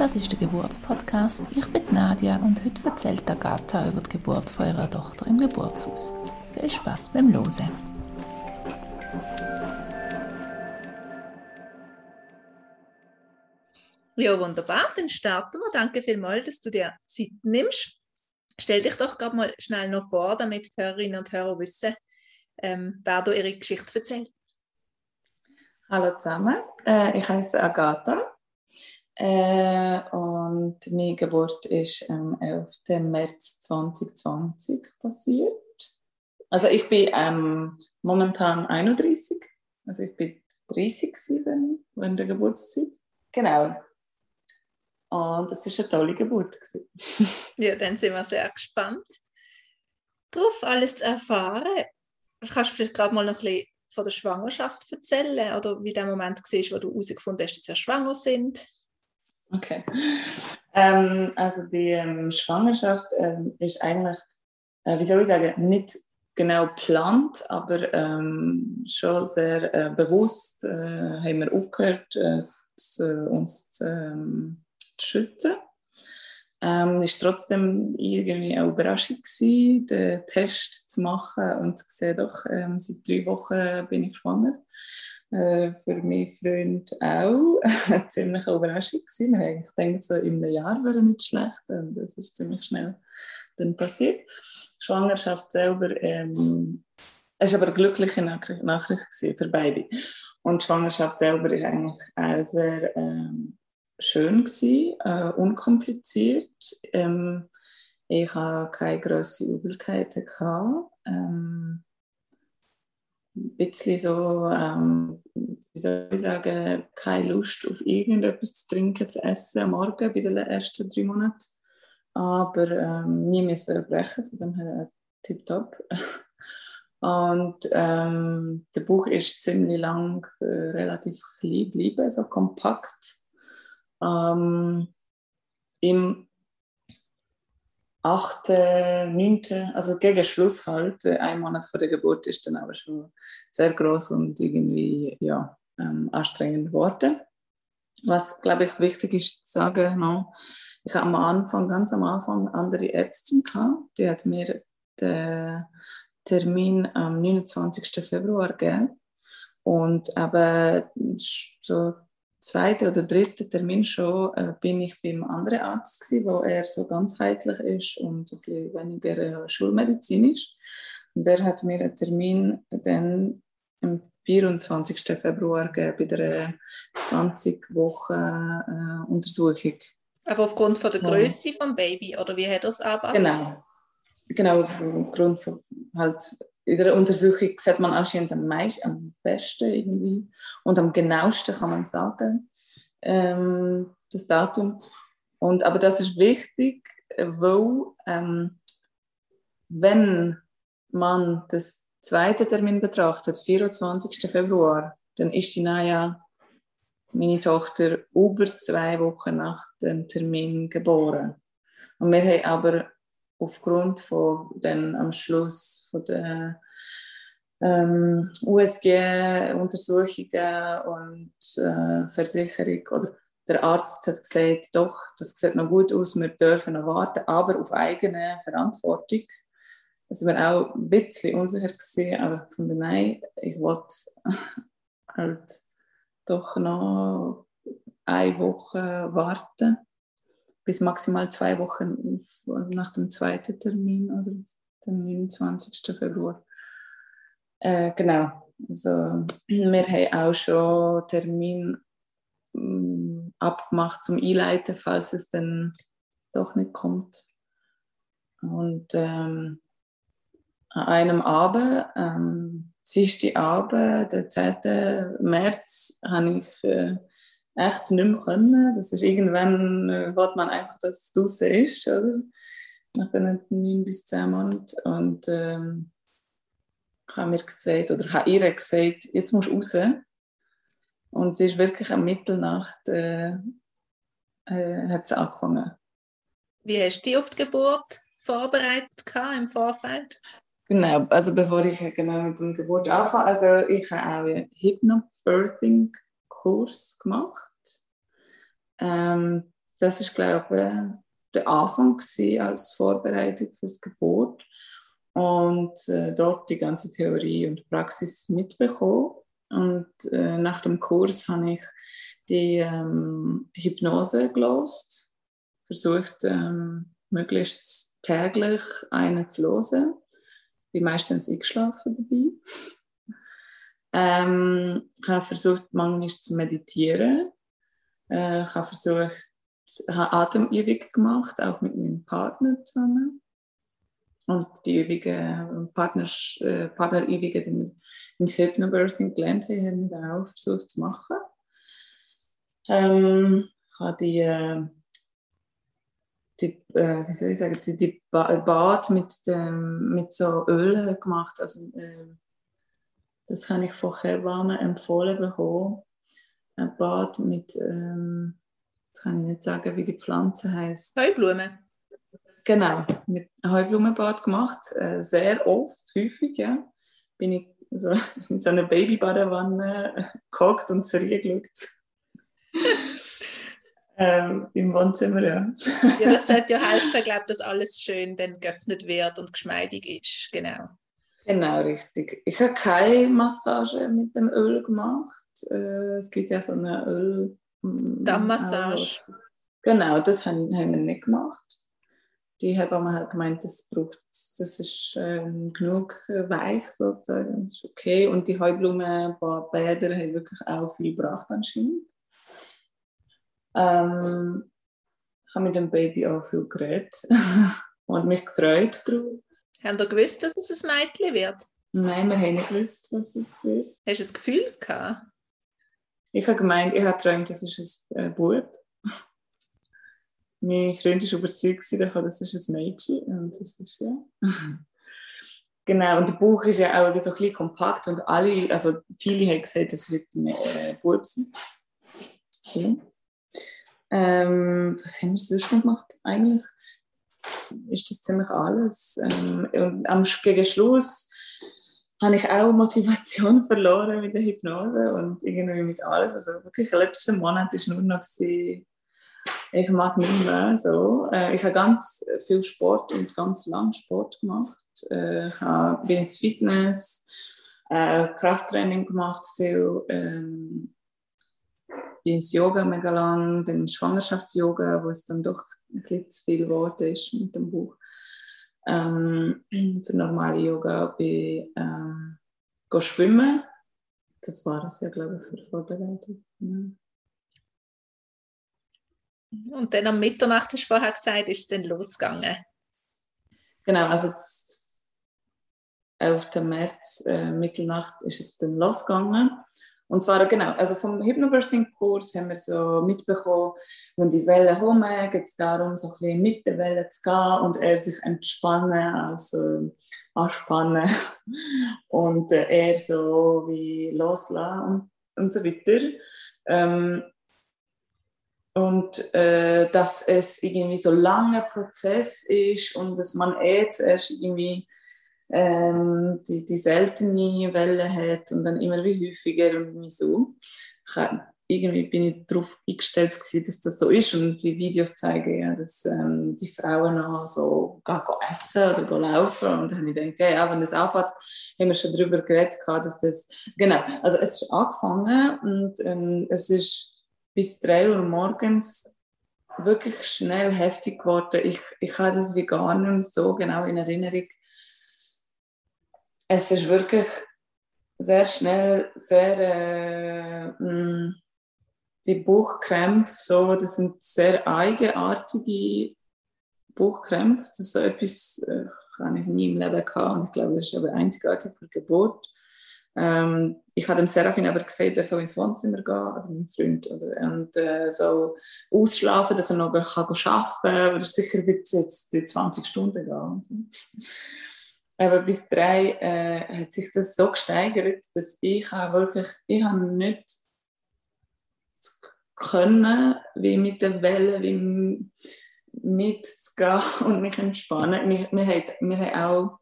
Das ist der Geburtspodcast. Ich bin Nadia und heute erzählt Agatha über die Geburt von ihrer Tochter im Geburtshaus. Viel Spaß beim Losen. Ja, wunderbar. Dann starten wir. Danke vielmals, dass du dir Zeit nimmst. Stell dich doch gerade mal schnell noch vor, damit Hörerinnen und Hörer wissen, ähm, wer du ihre Geschichte erzählt. Hallo zusammen, äh, ich heiße Agatha äh, und meine Geburt ist am 11. März 2020 passiert. Also ich bin ähm, momentan 31, also ich bin 30 gewesen, während der Geburtszeit. Genau. Und es war eine tolle Geburt. ja, dann sind wir sehr gespannt darauf, alles zu erfahren. Kannst du vielleicht gerade mal noch ein bisschen von der Schwangerschaft erzählen oder wie der Moment war, wo du herausgefunden hast, dass sie schwanger sind? Okay. Ähm, also die ähm, Schwangerschaft ähm, ist eigentlich, äh, wie soll ich sagen, nicht genau geplant, aber ähm, schon sehr äh, bewusst äh, haben wir aufgehört, äh, zu, uns zu, ähm, zu schützen. Ähm, war trotzdem irgendwie eine Überraschung, gewesen, den Test zu machen und zu sehen, doch, ähm, seit drei Wochen bin ich schwanger. Äh, für meinen Freund auch eine ziemliche Überraschung gewesen. Wir haben so in einem Jahr wäre nicht schlecht und das ist ziemlich schnell dann passiert. Die Schwangerschaft selber ähm, ist aber eine glückliche Nachricht, Nachricht für beide. Und die Schwangerschaft selber ist eigentlich auch sehr ähm, schön gewesen, äh, unkompliziert. Ähm, ich hatte keine grossen Übelkeiten. Gehabt. Ähm, ein bisschen so, ähm, wie soll ich sagen, keine Lust auf irgendetwas zu trinken, zu essen am Morgen bei den ersten drei Monaten. Aber ähm, nie müssen brechen, von dem her tipptopp. Und ähm, der Buch ist ziemlich lang äh, relativ klein geblieben, so kompakt. Ähm, Im 8., 9., also gegen Schluss halt, äh, ein Monat vor der Geburt ist dann aber schon sehr groß und irgendwie ja, ähm, anstrengend geworden. Was, glaube ich, wichtig ist zu sagen, no, ich habe am Anfang, ganz am Anfang, andere Ärztin gehabt, die hat mir den Termin am 29. Februar gegeben. Und aber so zweiten oder dritten Termin schon äh, bin ich beim anderen Arzt gewesen, wo er so ganzheitlich ist und weniger äh, schulmedizinisch. Und der hat mir einen Termin dann am 24. Februar gegeben bei der 20 Wochen äh, Untersuchung. Aber aufgrund von der Größe ja. vom Baby oder wie hat es angepasst? Genau, genau aufgrund von halt in der Untersuchung sieht man anscheinend am, meisten, am besten irgendwie und am genauesten kann man sagen, ähm, das Datum. Und, aber das ist wichtig, weil ähm, wenn man das zweite Termin betrachtet, 24. Februar, dann ist die Naya, meine Tochter, über zwei Wochen nach dem Termin geboren. Und wir haben aber aufgrund von dann am Schluss von der ähm, USG-Untersuchungen und äh, Versicherung oder der Arzt hat gesagt, doch, das sieht noch gut aus, wir dürfen noch warten, aber auf eigene Verantwortung. Also wir auch ein bisschen unsicher gesehen, aber von der Nein, ich wollte halt doch noch eine Woche warten bis maximal zwei Wochen nach dem zweiten Termin oder dem 29. Februar. Äh, genau. Also, wir haben auch schon Termin ähm, abgemacht zum Einleiten, falls es dann doch nicht kommt. Und ähm, an einem Abend, ähm, die Abend, der 10. März, habe ich äh, echt nicht mehr können. Das ist irgendwann, äh, will man einfach, dass es draußen ist, oder? Nach den neun bis zehn Monaten. Und ähm, habe mir gesagt, oder habe ihr gesagt, jetzt musst du raus. Und sie ist wirklich am Mitternacht, äh, äh, hat sie angefangen. Wie hast du dich auf die Geburt vorbereitet im Vorfeld? Genau, also bevor ich genau mit der Geburt anfange, also ich habe auch einen Hypnobirthing-Kurs gemacht. Ähm, das ist, glaube ich, der Anfang als Vorbereitung für die Geburt und äh, dort die ganze Theorie und Praxis mitbekommen. Und äh, nach dem Kurs habe ich die ähm, Hypnose gelost, versucht ähm, möglichst täglich eine zu hören bin meistens eingeschlafen dabei. Ähm, ich habe versucht, manchmal zu meditieren. Äh, ich habe versucht, ich habe Atemübungen gemacht, auch mit meinem Partner zusammen. Und die Übungen, äh, Partnerübungen, die wir im Hypnobirthing gelernt haben, haben wir auch versucht zu machen. Ähm, ich habe die äh, die, äh, wie soll ich sagen, die, die Bad mit, dem, mit so Öl gemacht. Also, äh, das habe ich von Hebamme empfohlen bekommen. Ein Bad mit, ähm, jetzt kann ich nicht sagen, wie die Pflanze heißt. Heublume. Genau, mit Heublumenbad gemacht. Äh, sehr oft, häufig, ja. Bin ich so in so einer Babybadewanne gehockt und Serie geschaut. Ähm, Im Wohnzimmer, ja. ja, das sollte ja helfen, glaube dass alles schön dann geöffnet wird und geschmeidig ist, genau. Genau, richtig. Ich habe keine Massage mit dem Öl gemacht. Äh, es gibt ja so eine Öl... Mm, Dammmassage. Genau, das haben, haben wir nicht gemacht. Die haben halt gemeint, das braucht, das ist ähm, genug weich sozusagen, das ist okay. Und die Heublumenbäder haben wirklich auch viel gebracht anscheinend. Ähm, ich habe mit dem Baby auch viel geredet und mich gefreut darauf. Haben Sie gewusst, dass es ein Mädchen wird? Nein, wir haben nicht gewusst, was es wird. Hast du ein Gefühl gehabt? Ich habe gemeint, ich habe geträumt, das ist ein äh, Bub. Mein Freund war überzeugt davon, das ist ein Mädchen. Und das ist ja. genau, und der Buch ist ja auch so ein bisschen kompakt und alle, also viele haben gesagt, es wird ein äh, Bub sein. So. Ähm, was haben wir sonst noch gemacht? Eigentlich ist das ziemlich alles. Ähm, und am, gegen Schluss habe ich auch Motivation verloren mit der Hypnose und irgendwie mit alles. Also wirklich, der letzte Monat war nur noch, gewesen, ich mag nicht mehr so. Äh, ich habe ganz viel Sport und ganz lang Sport gemacht. Äh, ich bin ins Fitness, äh, Krafttraining gemacht, viel ähm, ins Yoga mega lang, dann Schwangerschafts-Yoga, wo es dann doch ein bisschen zu viel geworden ist mit dem Buch. Ähm, für normale Yoga bin ähm, schwimmen. Das war es ja, glaube ich, für die Vorbereitung. Ja. Und dann am Mitternacht, hast du vorher gesagt, ist es dann losgegangen? Genau, also 11. März, äh, Mitternacht, ist es dann losgegangen. Und zwar, genau, also vom Hypnobirthing-Kurs haben wir so mitbekommen, wenn die Welle kommen, geht es darum, so ein bisschen mit der Welle zu gehen und er sich entspannen, also anspannen und äh, er so wie loslassen und, und so weiter. Ähm, und äh, dass es irgendwie so ein langer Prozess ist und dass man eh zuerst irgendwie ähm, die, die seltene Welle hat und dann immer wie häufiger und wie so. Ich, irgendwie bin ich darauf eingestellt gewesen, dass das so ist und die Videos zeigen ja, dass ähm, die Frauen noch so gehen, essen oder gehen laufen und dann habe ich gedacht, ja, wenn das aufhört, haben wir schon darüber geredet, dass das, genau, also es ist angefangen und ähm, es ist bis drei Uhr morgens wirklich schnell heftig geworden. Ich, ich habe das wie gar nicht so genau in Erinnerung, es ist wirklich sehr schnell, sehr äh, mm, die Bauchkrämpfe, so, das sind sehr eigenartige Bauchkrämpfe. Das ist so etwas, äh, habe ich nie im Leben gehabt und ich glaube, das ist aber einzigartig für Geburt. Ähm, ich habe dem Serafin aber gesagt, er soll ins Wohnzimmer gehen, also mein Freund, oder, und äh, so ausschlafen, dass er noch kann arbeiten kann. Oder sicher wird es jetzt die 20 Stunden gehen. Aber bis drei äh, hat sich das so gesteigert, dass ich auch wirklich, ich habe nicht können, wie mit der Welle, wie mitzugehen und mich entspannen. Wir, wir, haben, wir haben auch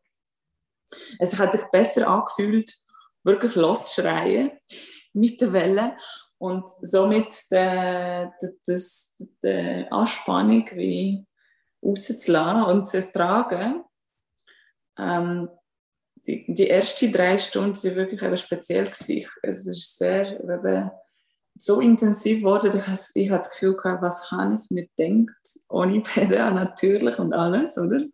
Es hat sich besser angefühlt, wirklich loszuschreien mit der Welle und somit die, die, die Anspannung wie rauszulassen und zu ertragen. Ähm, die, die ersten drei Stunden waren wirklich eben speziell. Gewesen. Es ist sehr eben, so intensiv geworden, dass ich das Gefühl hatte, was habe ich mir gedacht, ohne PDA natürlich und alles, oder?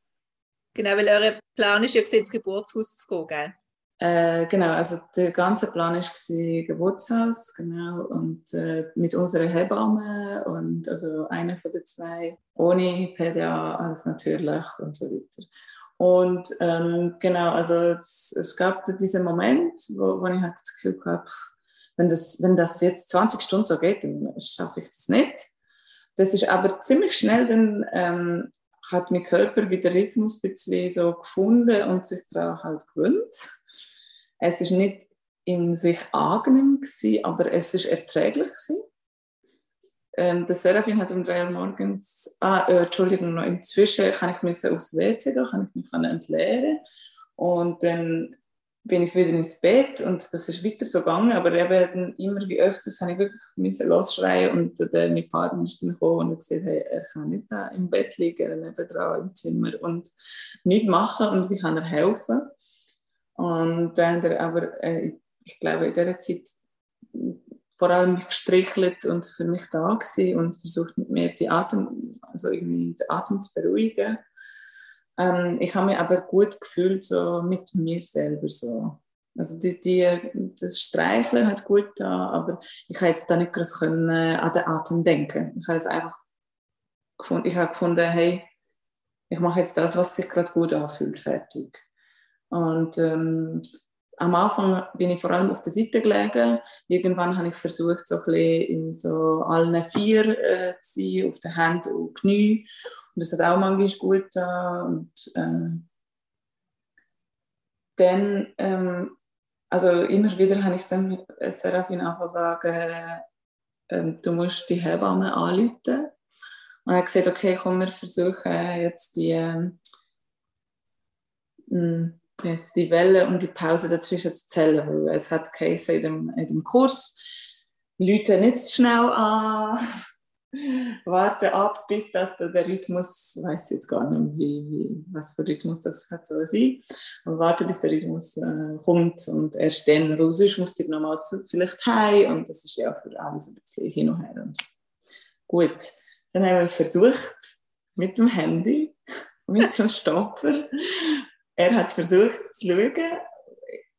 Genau, weil euer Plan ist ja ins Geburtshaus zu gehen, gell? Äh, genau, also der ganze Plan war Geburtshaus, genau, und äh, mit unserer Hebamme und also einer von den zwei, ohne PDA, alles natürlich und so weiter. Und ähm, genau, also es, es, gab diesen Moment, wo, wo ich halt das Gefühl habe, wenn das, wenn das jetzt 20 Stunden so geht, dann schaffe ich das nicht. Das ist aber ziemlich schnell dann ähm, hat mein Körper wieder Rhythmus ein bisschen so gefunden und sich daran halt gewöhnt. Es ist nicht in sich angenehm gewesen, aber es ist erträglich gewesen. Ähm, der Serafin hat um drei Uhr morgens, ah, äh, Entschuldigung, noch inzwischen kann ich mich aufs WC gehen, kann ich mich entleeren und dann bin ich wieder ins Bett und das ist weiter so gegangen, aber eben immer wie öfters habe ich wirklich müssen losschreien und der, mein Partner ist dann gekommen und hat gesagt, hey, er kann nicht da im Bett liegen, nebendran im Zimmer und nichts machen und wie kann er helfen? Und dann hat er aber, äh, ich glaube, in dieser Zeit vor allem gestrichelt und für mich da gewesen und versucht mit mir die Atem, also irgendwie den Atem zu beruhigen. Ähm, ich habe mich aber gut gefühlt so mit mir selber so. Also die, die, das Streicheln hat gut da, aber ich habe jetzt da nicht groß können an den Atem denken. Ich habe es einfach gefunden, ich habe gefunden, hey, ich mache jetzt das, was sich gerade gut anfühlt, fertig. Und ähm, am Anfang bin ich vor allem auf der Seite gelegen. Irgendwann habe ich versucht, so ein bisschen in so allen vier äh, zu sein, auf den Händen und Knie. Und das hat auch manchmal gut getan. Und äh, dann, ähm, also immer wieder habe ich dann Serafin einfach sagen, äh, du musst die Hebamme anrufen. Und er hat gesagt, okay, komm, wir versuchen jetzt die, äh, die Welle und die Pause dazwischen zu zählen, weil es hat geheißen in dem, in dem Kurs, Leute nicht zu schnell an, warte ab, bis das der Rhythmus, ich weiß jetzt gar nicht, wie, was für Rhythmus das hat soll sein, aber warte, bis der Rhythmus äh, kommt und erst dann raus ist, musst du nochmal vielleicht heim und das ist ja für alles ein bisschen hin und her. Und gut, dann haben wir versucht, mit dem Handy, mit dem Stopper, er hat versucht zu schauen,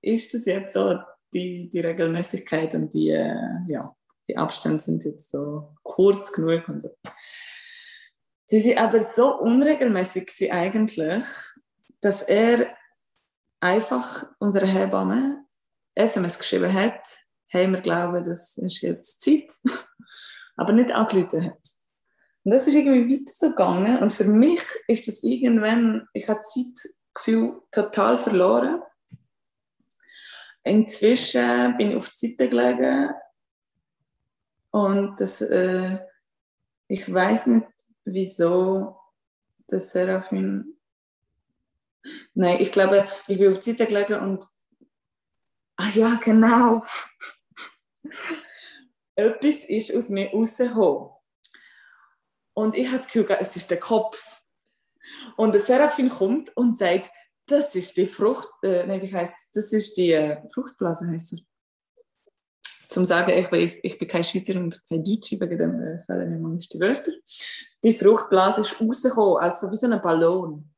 ist das jetzt so die, die Regelmäßigkeit und die, äh, ja, die Abstände sind jetzt so kurz genug und so. Sie sind aber so unregelmäßig sie eigentlich, dass er einfach unserer Hebamme SMS geschrieben hat, hey, wir glauben, das ist jetzt Zeit, aber nicht angerufen hat. Und das ist irgendwie weiter so gegangen und für mich ist das irgendwann, ich habe Zeitgefühl total verloren. Inzwischen bin ich auf die Seite gelegen und das, äh, ich weiß nicht, wieso das Seraphim. Nein, ich glaube, ich bin auf die Seite gelegen und. Ah ja, genau. Etwas ist aus mir rausgekommen. Und ich habe das Gefühl, es ist der Kopf. Und der Seraphim kommt und sagt, das ist die Frucht, äh, nein, wie heißt? Das ist die äh, Fruchtblase, heißt es zum sagen, ich bin, ich, ich bin kein Schweizer und kein Deutscher, wegen dem äh, fehlen mir manchmal die Wörter. Die Fruchtblase ist rausgekommen, also wie so ein Ballon.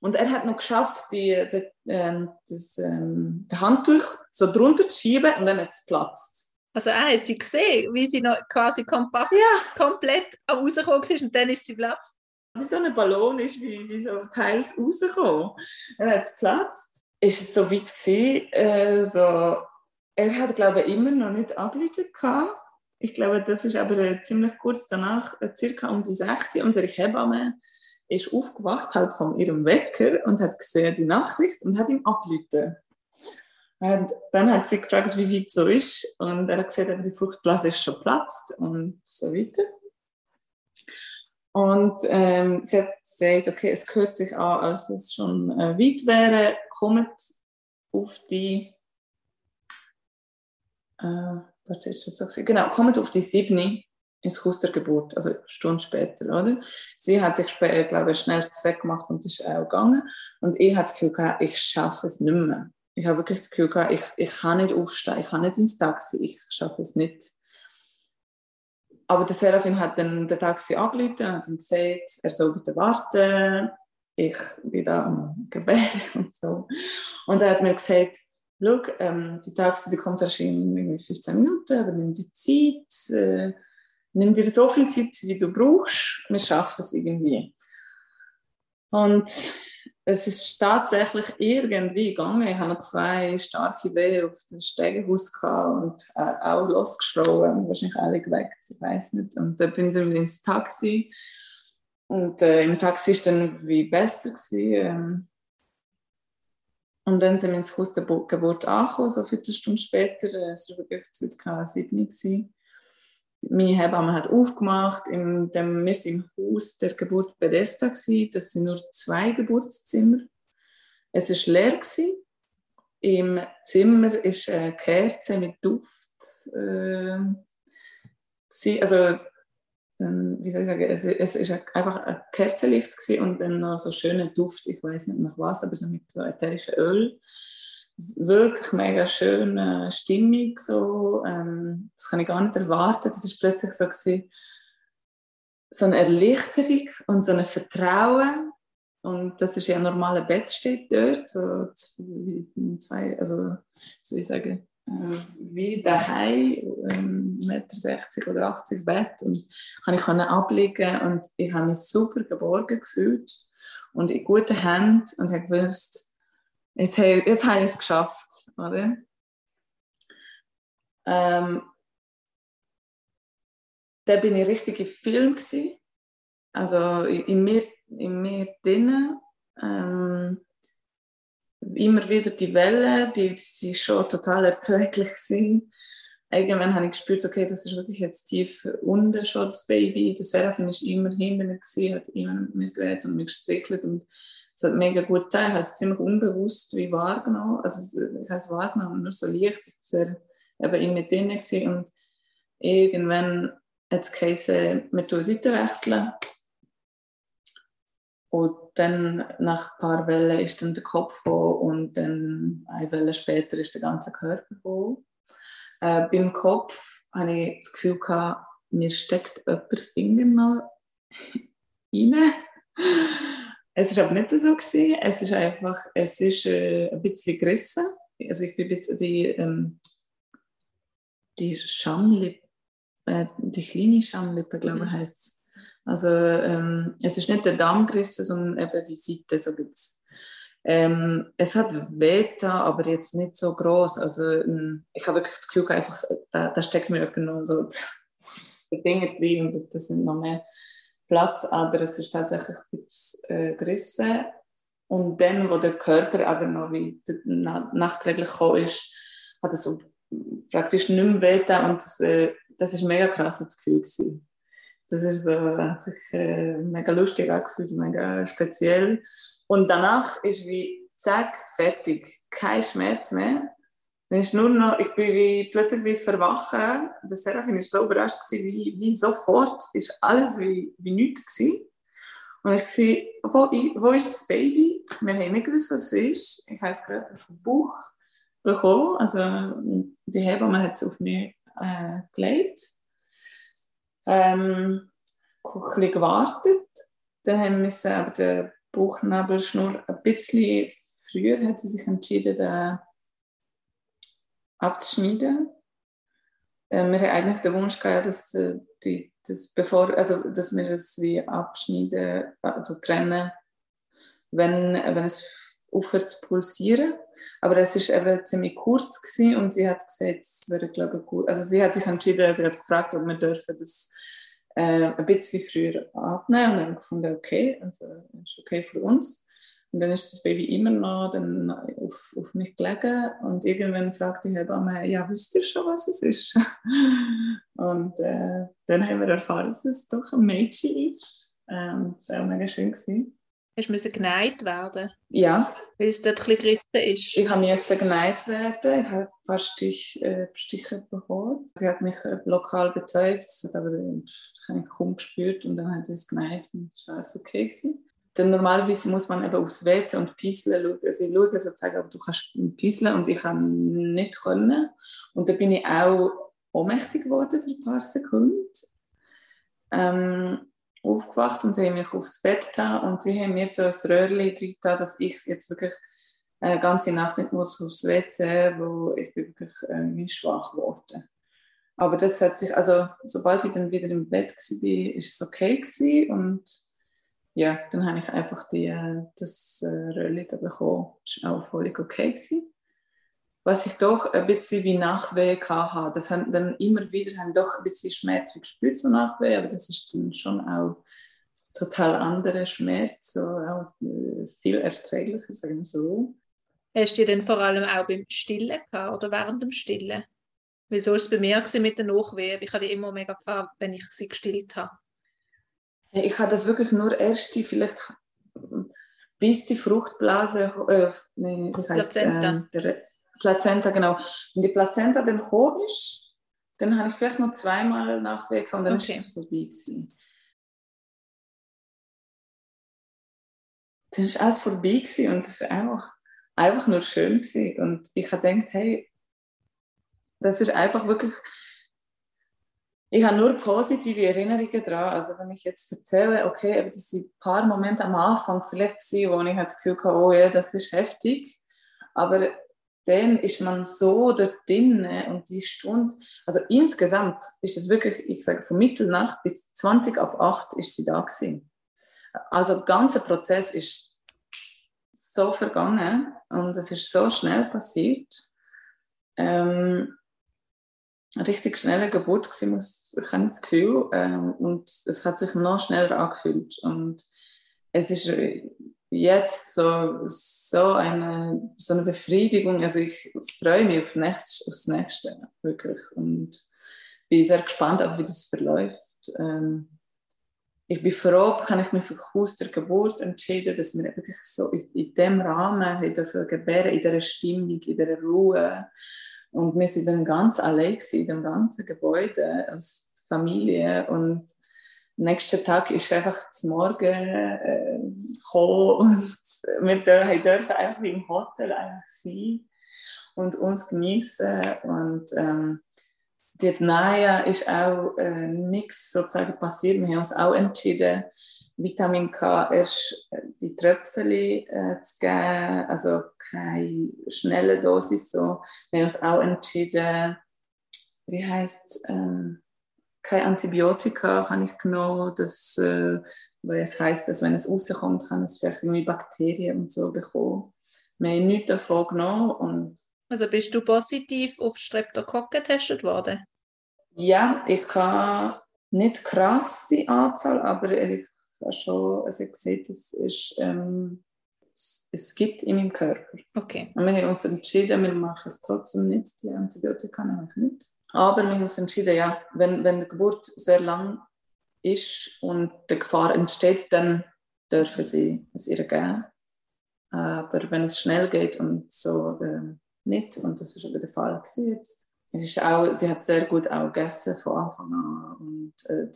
Und er hat noch geschafft, die, die, ähm, das ähm, das Handtuch so drunter zu schieben und dann hat es geplatzt. Also er hat sie gesehen, wie sie noch quasi kompakt, ja. komplett rausgekommen ist und dann ist sie platzt. Wie so ein Ballon ist, wie, wie so teils rausgekommen. Dann hat es geplatzt. Ist es so weit gewesen, äh, er hat, glaube ich, immer noch nicht angerufen. Ich glaube, das ist aber äh, ziemlich kurz danach, äh, circa um die 6 Uhr, unsere Hebamme ist aufgewacht halt von ihrem Wecker und hat gesehen die Nachricht und hat ihm angerufen. Und dann hat sie gefragt, wie weit so ist und er hat gesagt, die Fruchtblase ist schon platzt und so weiter. Und ähm, sie hat gesagt, okay, es hört sich an, als es schon äh, weit wäre, kommt auf die, äh, was ist das so Genau, kommt auf die siebni ins Haus der Geburt, also eine Stunde später, oder? Sie hat sich, später, glaube ich, schnell weggemacht und ist auch gegangen. Und ich hatte das Gefühl gehabt, ich schaffe es nicht mehr. Ich habe wirklich das Gefühl gehabt, ich, ich kann nicht aufstehen, ich kann nicht ins Taxi, ich schaffe es nicht. Aber der Serafin hat dann den Taxi angerufen und ihm gesagt, er soll bitte warten, ich bin da am Gebären und so. Und er hat mir gesagt, schau, ähm, die Taxi die kommt erst in 15 Minuten, aber nimm die Zeit, äh, nimm dir so viel Zeit, wie du brauchst, man schafft das irgendwie. Und es ist tatsächlich irgendwie gegangen. Ich hatte zwei starke Wehen auf dem Stegenhaus und äh, auch losgeschrien, wahrscheinlich alle geweckt, ich weiß nicht. Und dann bin ich ins Taxi und äh, im Taxi war es dann wie besser. Gewesen, ähm. Und dann sind wir ins Haus der Geburt angekommen, so eine Viertelstunde später. Äh, es war wirklich ca. 7 Uhr meine Hebamme hat aufgemacht. In dem, wir sind im Haus der Geburt Bethesda. Das sind nur zwei Geburtszimmer. Es war leer. Gewesen. Im Zimmer ist eine Kerze mit Duft. Äh, also, äh, wie soll ich sagen, es, es ist einfach ein Kerzenlicht und dann noch so schöner Duft, ich weiß nicht nach was, aber so mit so ätherischem Öl wirklich mega schöne Stimmung. So. Ähm, das kann ich gar nicht erwarten. Das ist plötzlich so, gewesen, so eine Erleichterung und so ein Vertrauen. Und das ist ja ein normaler Bett steht dort, so zwei, also soll ich sagen, äh, wie daheim, ähm, 1,60 Meter oder 80 Bett und kann ich abliegen und ich habe mich super geborgen gefühlt und in guten Händen und habe gewusst, jetzt, jetzt habe ich es geschafft, oder? Ähm, da bin ich richtig im Film gewesen. also in mir, in mir drinnen. Ähm, immer wieder die Wellen, die, die schon total erträglich sind. Irgendwann habe ich gespürt, okay, das ist wirklich jetzt tief unten schon das Baby. Der Serafin ist immer hinter mir hat immer mit mir geredet und mich gestrichelt und es hat mega gut getan. Ich habe es ziemlich unbewusst wie wahrgenommen. Also ich habe es wahrgenommen, nur so leicht. Ich war eben in mir drin und irgendwann hat es geheißen, wir tun Seite wechseln. Und dann nach ein paar Wellen ist dann der Kopf gekommen und dann eine Welle später ist der ganze Körper gekommen. Äh, beim Kopf hatte ich das Gefühl, gehabt, mir steckt jemand Finger mal rein. Es war aber nicht so. Gewesen. Es ist einfach, es ist äh, ein bisschen gerissen. Also ich bin ein bisschen die, ähm, die Schamlippe, äh, die kleine Schamlippe, glaube ich, mhm. heißt es. Also ähm, es ist nicht der Damm gerissen, sondern eben die Seite so ein Ähm, es hat weh aber jetzt nicht so groß. Also ähm, ich habe wirklich das Gefühl, einfach, da, da steckt mir noch so die Dinge drin und das sind noch mehr Platz, aber es ist tatsächlich bisschen äh, gerissen. Und dann, wo der Körper aber noch wie nachträglich gekommen ist, hat es so praktisch nicht mehr wehgetan und das, äh, das ist ein mega krasses Gefühl gewesen. Das ist so, hat sich äh, mega lustig angefühlt, mega speziell. Und danach ist wie, zack, fertig, kein Schmerz mehr. Dann ist nur noch, ich bin wie, plötzlich wie verwachen. Der Serafin war so überrascht, gewesen, wie, wie sofort ist alles wie, wie nichts gewesen. Und er war, wo, wo ist das Baby? Wir haben nicht gewusst, was es ist. Ich habe es gerade auf dem Bauch bekommen. Also die Hebamme hat es auf mich äh, gelegt. Ähm, ein bisschen gewartet. Dann haben wir aber den Bauchnabelschnur ein bisschen früher hat sie sich entschieden, den abzuschneiden. Äh, wir haben eigentlich den Wunsch gehabt, dass, äh, die, das bevor, also, dass wir es wie abschneiden, also trennen, wenn, wenn es aufhört zu pulsieren. Aber es ist eben ziemlich kurz gewesen und sie hat gesagt, es wäre, glaube ich, gut. Also sie hat sich entschieden, sie hat gefragt, ob wir dürfen das äh, ein bisschen früher abnehmen und dann gefunden, okay, also ist okay für uns. Und dann ist das Baby immer noch dann auf, auf mich gelegen und irgendwann fragte die Hebamme, ja, wisst ihr schon, was es ist? und äh, dann haben wir erfahren, dass es doch ein Mädchen ist. Ähm, das war auch mega schön. Gewesen. Hast du geneigt werden? Ja. Weil es dort ein bisschen gerissen ist? Ich musste geneigt werden. Ich habe ein paar Stich, äh, Stiche bekommen. Sie hat mich äh, lokal betäubt, aber äh, ich habe kaum gespürt und dann hat sie es geneigt und es war alles okay. Gewesen. Dann normalerweise muss man eben aufs WC und Pieseln schauen. Also ich schaue sozusagen, ob du kannst pieseln und ich kann nicht können. Und dann bin ich auch ohnmächtig geworden für ein paar Sekunden. Ähm, aufgewacht und sie haben mich aufs Bett da und sie haben mir so ein Röhrchen drin dass ich jetzt wirklich eine ganze Nacht nicht muss aufs WC, wo ich bin wirklich äh, schwach geworden. Aber das hat sich, also sobald ich dann wieder im Bett war, ist es okay gewesen und ja, dann habe ich einfach die, äh, das äh, Röhrchen da bekommen. Das war auch völlig okay gewesen was ich doch ein bisschen wie Nachweh hatte. Das haben dann immer wieder haben doch ein bisschen Schmerz gespürt, so Nachweh, aber das ist dann schon auch total anderer Schmerz, so auch äh, viel erträglicher, sagen wir so. Hast du denn vor allem auch beim Stillen gehabt oder während dem Stillen? Weil war es bei mir mit den Nachwehen. Ich hatte die immer mega gehabt, wenn ich sie gestillt habe. Ich hatte das wirklich nur erst die, vielleicht bis die Fruchtblase, äh, nee, wie heißt äh, der, Plazenta, genau. Wenn die Plazenta dann hoch ist, dann habe ich vielleicht noch zweimal nachwirken und dann okay. ist es vorbei gewesen. Dann ist alles vorbei gewesen und das war einfach, einfach nur schön gewesen. Und ich habe gedacht, hey, das ist einfach wirklich, ich habe nur positive Erinnerungen daran. Also wenn ich jetzt erzähle, okay, das sind ein paar Momente am Anfang vielleicht gewesen, wo ich das Gefühl hatte, oh ja, das ist heftig. Aber dann ist man so dort drin und die Stunde, also insgesamt ist es wirklich, ich sage von Mitternacht bis 20 ab 8 ist sie da gewesen. Also der ganze Prozess ist so vergangen und es ist so schnell passiert. Ähm, richtig schnelle Geburt gewesen, ich habe das Gefühl, ähm, und es hat sich noch schneller angefühlt und es ist jetzt so, so, eine, so eine Befriedigung. Also ich freue mich auf, nächstes, aufs Nächste, wirklich. Und bin sehr gespannt, auch wie das verläuft. Ähm, ich bin froh, kann ich mich für Haus der Geburt entschieden, dass wir wirklich so in dem Rahmen dafür gebären, in dieser Stimmung, in dieser Ruhe. Und wir sind dann ganz allein in dem ganzen Gebäude als Familie und nächsten Tag ist einfach zum Morgen äh, gekommen und wir dürfen einfach im Hotel einfach sein und uns genießen und ähm, die Naya ist auch äh, nichts sozusagen passiert. Wir haben uns auch entschieden, Vitamin K erst äh, die Tröpfchen äh, zu geben, also keine schnelle Dosis. So. Wir haben uns auch entschieden, wie heißt ähm, kein Antibiotika habe ich genommen, das, äh, weil es heißt, dass wenn es rauskommt, kann es vielleicht irgendwie Bakterien und so bekommen. Wir haben nichts davon genommen. Und also bist du positiv auf Streptokokken getestet worden? Ja, ich habe nicht krasse Anzahl, aber ich habe schon also ich sehe, es ist ähm, es, es, gibt in meinem Körper. Okay. Und wir haben uns entschieden, wir machen es trotzdem nicht, die Antibiotika nehmen nicht. Aber wir haben uns entschieden, ja, wenn, wenn die Geburt sehr lang ist und die Gefahr entsteht, dann dürfen sie es ihr geben. Aber wenn es schnell geht und so äh, nicht, und das ist aber der Fall jetzt. Es ist auch, sie hat sehr gut auch gegessen von Anfang an und äh,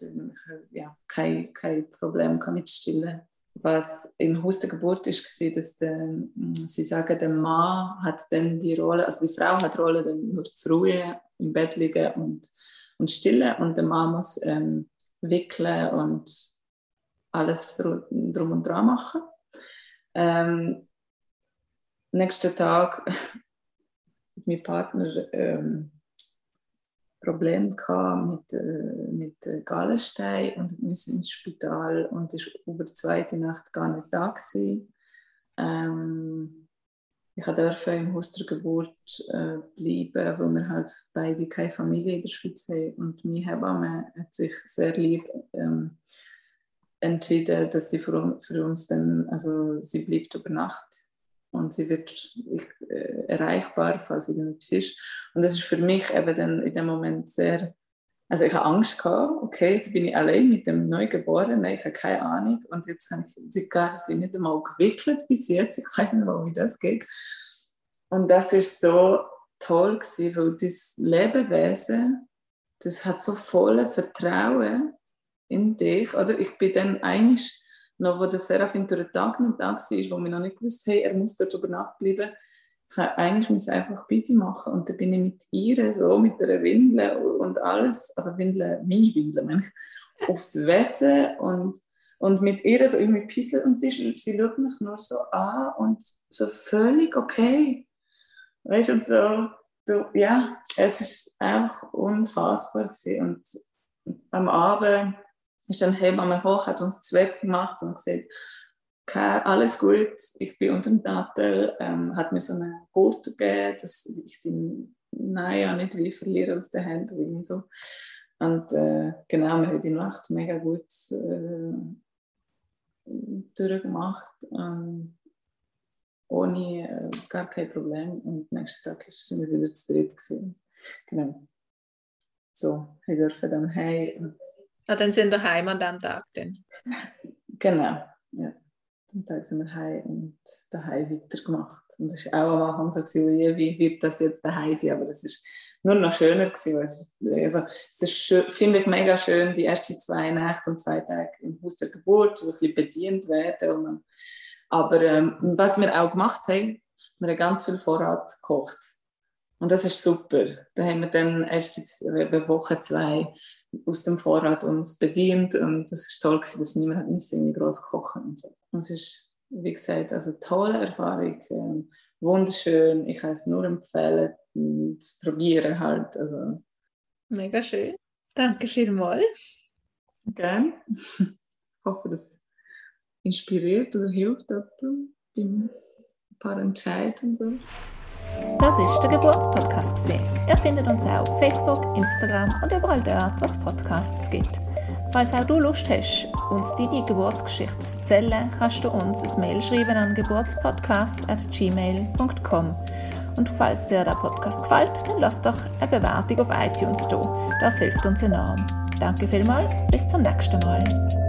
ja, kein, kein Problem mit Stillen was im Haus der Geburt ist, war, dass der, mm, sie sagen, der Mann hat dann die Rolle, also die Frau hat die Rolle, dann nur zu Ruhe im Bett liegen und, und stillen und der Mann muss ähm, wickeln und alles drum und dran machen. Ähm, nächsten Tag mein Partner ähm, Problem mit, äh, mit Gallenstein und musste ins Spital und ist über die zweite Nacht gar nicht da. Ähm, ich durfte im Haus der Geburt äh, bleiben, weil wir halt beide keine Familie in der Schweiz haben. Und meine Hebamme hat sich sehr lieb ähm, entschieden, dass sie für, für, uns dann, also sie bleibt über Nacht und sie wird äh, erreichbar, falls irgendetwas ist. Und das ist für mich eben dann in dem Moment sehr also ich habe Angst gehabt, okay, jetzt bin ich allein mit dem Neugeborenen, ich habe keine Ahnung und jetzt habe ich sie gar nicht einmal gewickelt bis jetzt, ich weiß nicht mal, wie das geht. Und das ist so toll gewesen, weil das Lebewesen, das hat so volle Vertrauen in dich, oder? Ich bin dann eigentlich noch, wo der Serafin durch den Tag nicht da war, wo wir noch nicht gewusst haben, er muss dort über Nacht bleiben, ich eigentlich muss einfach Bibi machen und dann bin ich mit ihr so mit der Windel und alles, also Windel, meine Windel, meine ich, aufs Wetter und, und mit ihr so irgendwie pisseln und sie, sie schaut mich nur so an und so völlig okay. Weißt du, und so, du, ja, es ist einfach unfassbar gewesen. und am Abend ist dann Hebamme hoch, hat uns zwei gemacht und gesagt, okay, alles gut, ich bin unter dem Dattel, ähm, hat mir so eine Gurte gegeben, dass ich den naja nicht will verlieren aus den Händen irgendwie so. Und äh, genau, wir haben die Nacht mega gut äh, durchgemacht, ähm, ohne äh, gar kein Problem. Und nächsten Tag sind wir wieder zu dritt gewesen. Genau. So, wir dürfen dann heim. Ah, dann sind wir heim an dem Tag dann. Genau, ja. Und dann sind wir heim und daheim weitergemacht. Und es war auch am Anfang so, wie wird das jetzt daheim sein? Aber das ist nur noch schöner gewesen. Es also, es ist finde ich mega schön, die ersten zwei Nächte und zwei Tage im Haus der Geburt, so ein bisschen bedient werden. Man, aber ähm, was wir auch gemacht haben, wir haben ganz viel Vorrat gekocht. Und das ist super. Da haben wir dann erst in Woche zwei aus dem Vorrat uns bedient und das ist toll gewesen, dass niemand nicht groß kochen und so. Und es ist, wie gesagt, also eine tolle Erfahrung, ähm, wunderschön. Ich kann es nur empfehlen, zu probieren halt. Also. Mega schön. Danke vielmals. Gerne. Ich hoffe, das inspiriert oder hilft jemandem beim paar Entscheidungen und so. Das ist der Geburtspodcast. Ihr findet uns auch auf Facebook, Instagram und überall dort, was Podcasts gibt. Falls auch du Lust hast, uns deine Geburtsgeschichte zu erzählen, kannst du uns ein Mail schreiben an geburtspodcast.gmail.com. Und falls dir der Podcast gefällt, dann lass doch eine Bewertung auf iTunes da. Das hilft uns enorm. Danke vielmals, bis zum nächsten Mal.